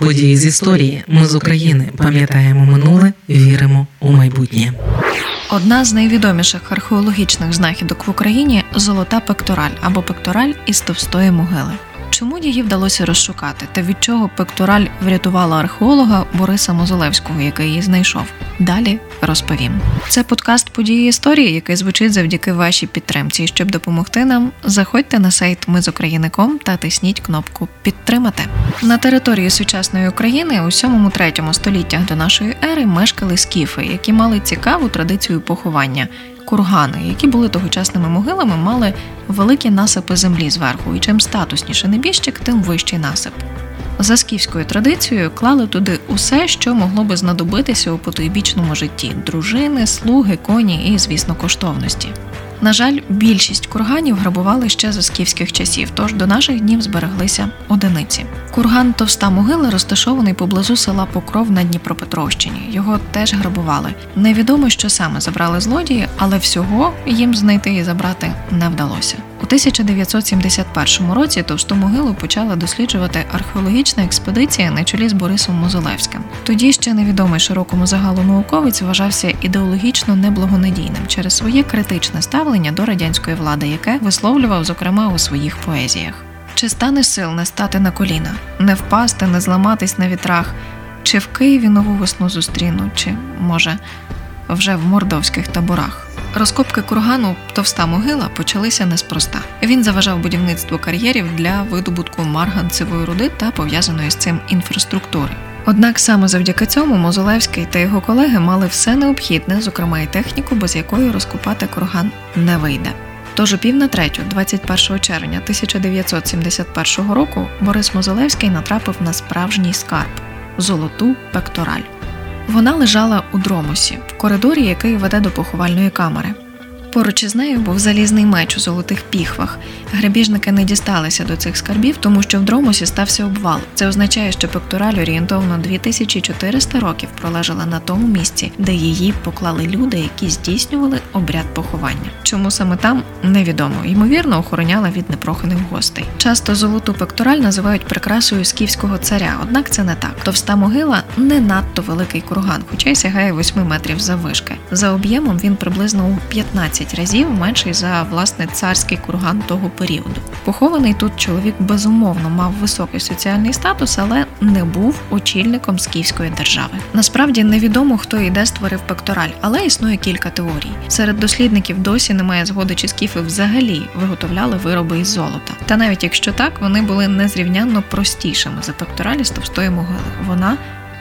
Події з історії. Ми з України пам'ятаємо минуле, віримо у майбутнє. Одна з найвідоміших археологічних знахідок в Україні золота пектораль або пектораль із товстої могили. Чому її вдалося розшукати та від чого пектораль врятувала археолога Бориса Мозолевського, який її знайшов? Далі розповім. Це подкаст події історії, який звучить завдяки вашій підтримці. Щоб допомогти нам, заходьте на сайт Ми з Україником та тисніть кнопку Підтримати на території сучасної України у 7-3 століттях до нашої ери мешкали скіфи, які мали цікаву традицію поховання кургани, які були тогочасними могилами, мали великі насипи землі зверху, і чим статусніше небіжчик, тим вищий насип. За скіфською традицією клали туди усе, що могло би знадобитися у потойбічному житті: дружини, слуги, коні і, звісно, коштовності. На жаль, більшість курганів грабували ще за скіфських часів, тож до наших днів збереглися одиниці. Курган Товста могила розташований поблизу села Покров на Дніпропетровщині. Його теж грабували. Невідомо, що саме забрали злодії, але всього їм знайти і забрати не вдалося. У 1971 році товсту могилу почала досліджувати археологічна експедиція на чолі з Борисом Мозолевським. Тоді ще невідомий широкому загалу науковець вважався ідеологічно неблагонадійним через своє критичне ставлення до радянської влади, яке висловлював зокрема у своїх поезіях. Чи стане сил не стати на коліна, не впасти, не зламатись на вітрах, чи в Києві нову весну зустріну, чи може вже в мордовських таборах? Розкопки кургану товста могила почалися неспроста. Він заважав будівництву кар'єрів для видобутку марганцевої руди та пов'язаної з цим інфраструктури. Однак саме завдяки цьому Мозолевський та його колеги мали все необхідне, зокрема і техніку, без якої розкопати курган не вийде. Тож у пів на третю, 21 червня 1971 року, Борис Мозолевський натрапив на справжній скарб золоту пектораль. Вона лежала у дромусі, в коридорі, який веде до поховальної камери. Поруч із нею був залізний меч у золотих піхвах. Грабіжники не дісталися до цих скарбів, тому що в дромусі стався обвал. Це означає, що пектораль орієнтовно 2400 років пролежала на тому місці, де її поклали люди, які здійснювали обряд поховання. Чому саме там невідомо. Ймовірно, охороняла від непроханих гостей. Часто золоту пектораль називають прикрасою скіфського царя, однак це не так. Товста могила не надто великий курган, хоча й сягає 8 метрів заввишки. За об'ємом він приблизно у 15 10 разів менший за власне царський курган того періоду. Похований тут чоловік безумовно мав високий соціальний статус, але не був очільником скіфської держави. Насправді невідомо, хто і де створив пектораль, але існує кілька теорій. Серед дослідників досі немає згоди, чи скіфи взагалі виготовляли вироби із золота. Та навіть якщо так, вони були незрівнянно простішими за пекторалі з товстої могили. Вона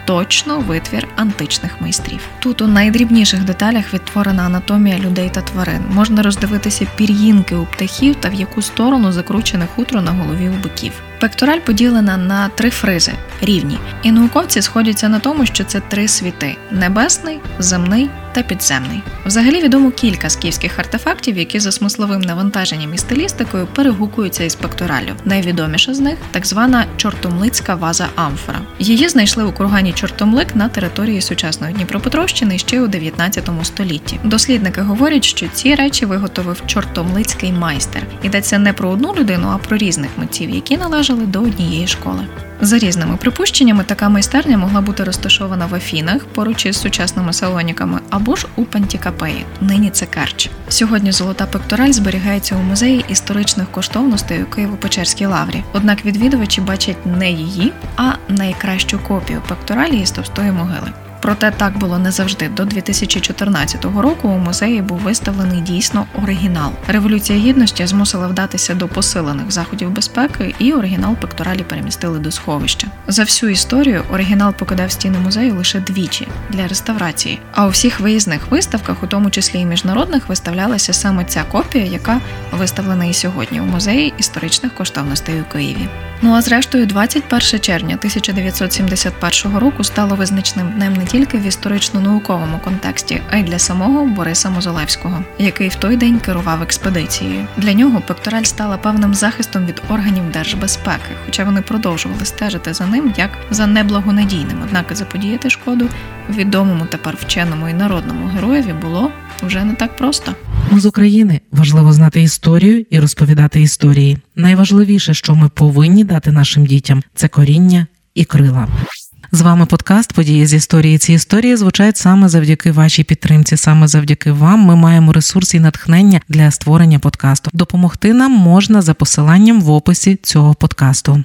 точно витвір античних майстрів. Тут у найдрібніших деталях відтворена анатомія людей та тварин. Можна роздивитися пір'їнки у птахів та в яку сторону закручене хутро на голові у биків. Пектораль поділена на три фризи рівні, і науковці сходяться на тому, що це три світи: небесний, земний та підземний. Взагалі відомо кілька скіфських артефактів, які за смисловим навантаженням і стилістикою перегукуються із пектораллю. Найвідоміша з них так звана чортомлицька ваза амфора. Її знайшли у кургані Чортомлик на території сучасної Дніпропетровщини ще у 19 столітті. Дослідники говорять, що ці речі виготовив чортомлицький майстер. Йдеться не про одну людину, а про різних митців, які належали до однієї школи. За різними припущеннями, така майстерня могла бути розташована в Афінах поруч із сучасними салоніками або ж у Пантікапеї. Нині це Керч. Сьогодні золота пектораль зберігається у музеї історичних коштовностей у Києво-Печерській лаврі. Однак відвідувачі бачать не її, а найкращу копію пекторалі із товстої могили. Проте так було не завжди. До 2014 року у музеї був виставлений дійсно оригінал. Революція гідності змусила вдатися до посилених заходів безпеки, і оригінал пекторалі перемістили до сховища. За всю історію оригінал покидав стіни музею лише двічі для реставрації. А у всіх виїзних виставках, у тому числі і міжнародних, виставлялася саме ця копія, яка виставлена і сьогодні у музеї історичних коштовностей у Києві. Ну а зрештою, 21 червня 1971 року стало визначним днем не тільки в історично-науковому контексті, а й для самого Бориса Мозолевського, який в той день керував експедицією. Для нього пектораль стала певним захистом від органів держбезпеки, хоча вони продовжували стежити за ним як за неблагонадійним. Однак заподіяти шкоду відомому тепер вченому і народному героєві було вже не так просто. Ми з України важливо знати історію і розповідати історії. Найважливіше, що ми повинні дати нашим дітям, це коріння і крила. З вами подкаст Події з історії. Ці історії звучать саме завдяки вашій підтримці. Саме завдяки вам ми маємо ресурси і натхнення для створення подкасту. Допомогти нам можна за посиланням в описі цього подкасту.